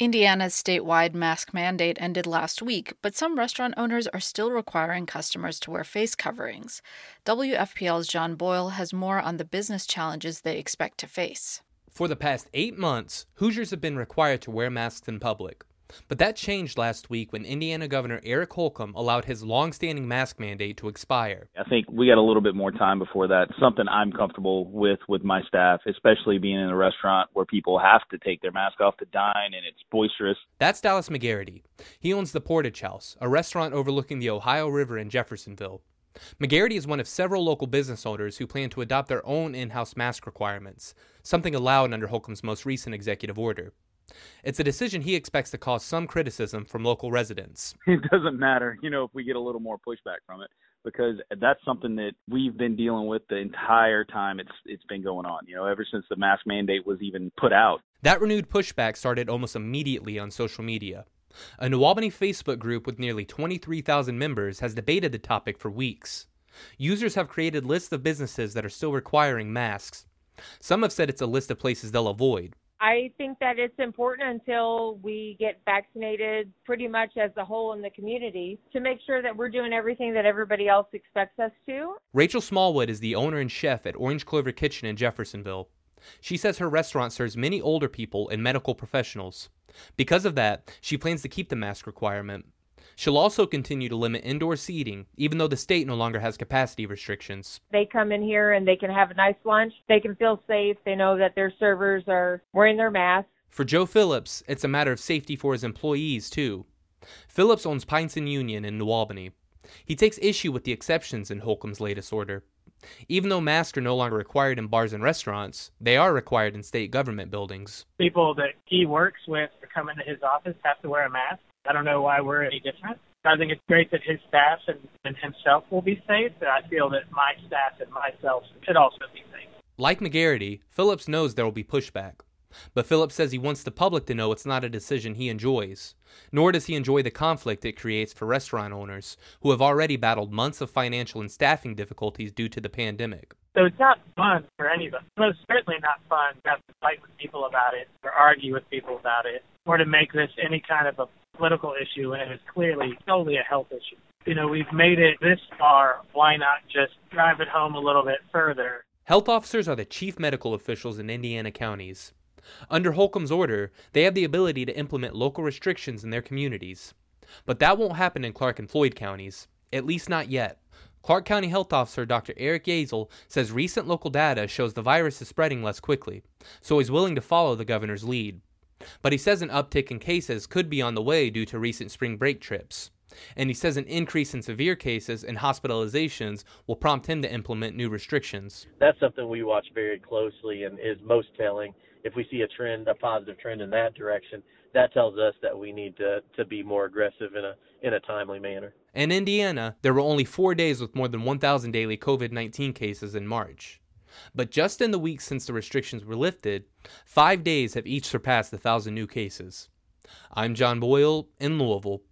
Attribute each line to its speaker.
Speaker 1: Indiana's statewide mask mandate ended last week, but some restaurant owners are still requiring customers to wear face coverings. WFPL's John Boyle has more on the business challenges they expect to face.
Speaker 2: For the past eight months, Hoosiers have been required to wear masks in public. But that changed last week when Indiana Governor Eric Holcomb allowed his long-standing mask mandate to expire.
Speaker 3: I think we got a little bit more time before that. Something I'm comfortable with with my staff, especially being in a restaurant where people have to take their mask off to dine and it's boisterous.
Speaker 2: That's Dallas McGarity. He owns the Portage House, a restaurant overlooking the Ohio River in Jeffersonville. McGarity is one of several local business owners who plan to adopt their own in house mask requirements, something allowed under Holcomb's most recent executive order. It's a decision he expects to cause some criticism from local residents.
Speaker 3: It doesn't matter, you know, if we get a little more pushback from it because that's something that we've been dealing with the entire time it's it's been going on, you know, ever since the mask mandate was even put out.
Speaker 2: That renewed pushback started almost immediately on social media. A New Albany Facebook group with nearly 23,000 members has debated the topic for weeks. Users have created lists of businesses that are still requiring masks. Some have said it's a list of places they'll avoid,
Speaker 4: I think that it's important until we get vaccinated pretty much as a whole in the community to make sure that we're doing everything that everybody else expects us to.
Speaker 2: Rachel Smallwood is the owner and chef at Orange Clover Kitchen in Jeffersonville. She says her restaurant serves many older people and medical professionals. Because of that, she plans to keep the mask requirement. She'll also continue to limit indoor seating, even though the state no longer has capacity restrictions.
Speaker 4: They come in here and they can have a nice lunch. They can feel safe. They know that their servers are wearing their masks.
Speaker 2: For Joe Phillips, it's a matter of safety for his employees, too. Phillips owns Pints and Union in New Albany. He takes issue with the exceptions in Holcomb's latest order. Even though masks are no longer required in bars and restaurants, they are required in state government buildings.
Speaker 5: People that he works with to come into his office have to wear a mask. I don't know why we're any different. I think it's great that his staff and, and himself will be safe, but I feel that my staff and myself should also be safe.
Speaker 2: Like McGarity, Phillips knows there will be pushback. But Phillips says he wants the public to know it's not a decision he enjoys, nor does he enjoy the conflict it creates for restaurant owners who have already battled months of financial and staffing difficulties due to the pandemic.
Speaker 5: So it's not fun for anybody. Most certainly not fun to have to fight with people about it or argue with people about it or to make this any kind of a political issue and it is clearly solely a health issue. You know, we've made it this far. Why not just drive it home a little bit further?
Speaker 2: Health officers are the chief medical officials in Indiana counties. Under Holcomb's order, they have the ability to implement local restrictions in their communities. But that won't happen in Clark and Floyd counties, at least not yet. Clark County Health Officer Dr. Eric Yazel says recent local data shows the virus is spreading less quickly, so he's willing to follow the governor's lead. But he says an uptick in cases could be on the way due to recent spring break trips. And he says an increase in severe cases and hospitalizations will prompt him to implement new restrictions.
Speaker 6: That's something we watch very closely and is most telling. If we see a trend, a positive trend in that direction, that tells us that we need to, to be more aggressive in a in a timely manner.
Speaker 2: In Indiana, there were only four days with more than 1,000 daily COVID 19 cases in March. But just in the weeks since the restrictions were lifted, five days have each surpassed a thousand new cases. I'm John Boyle in Louisville.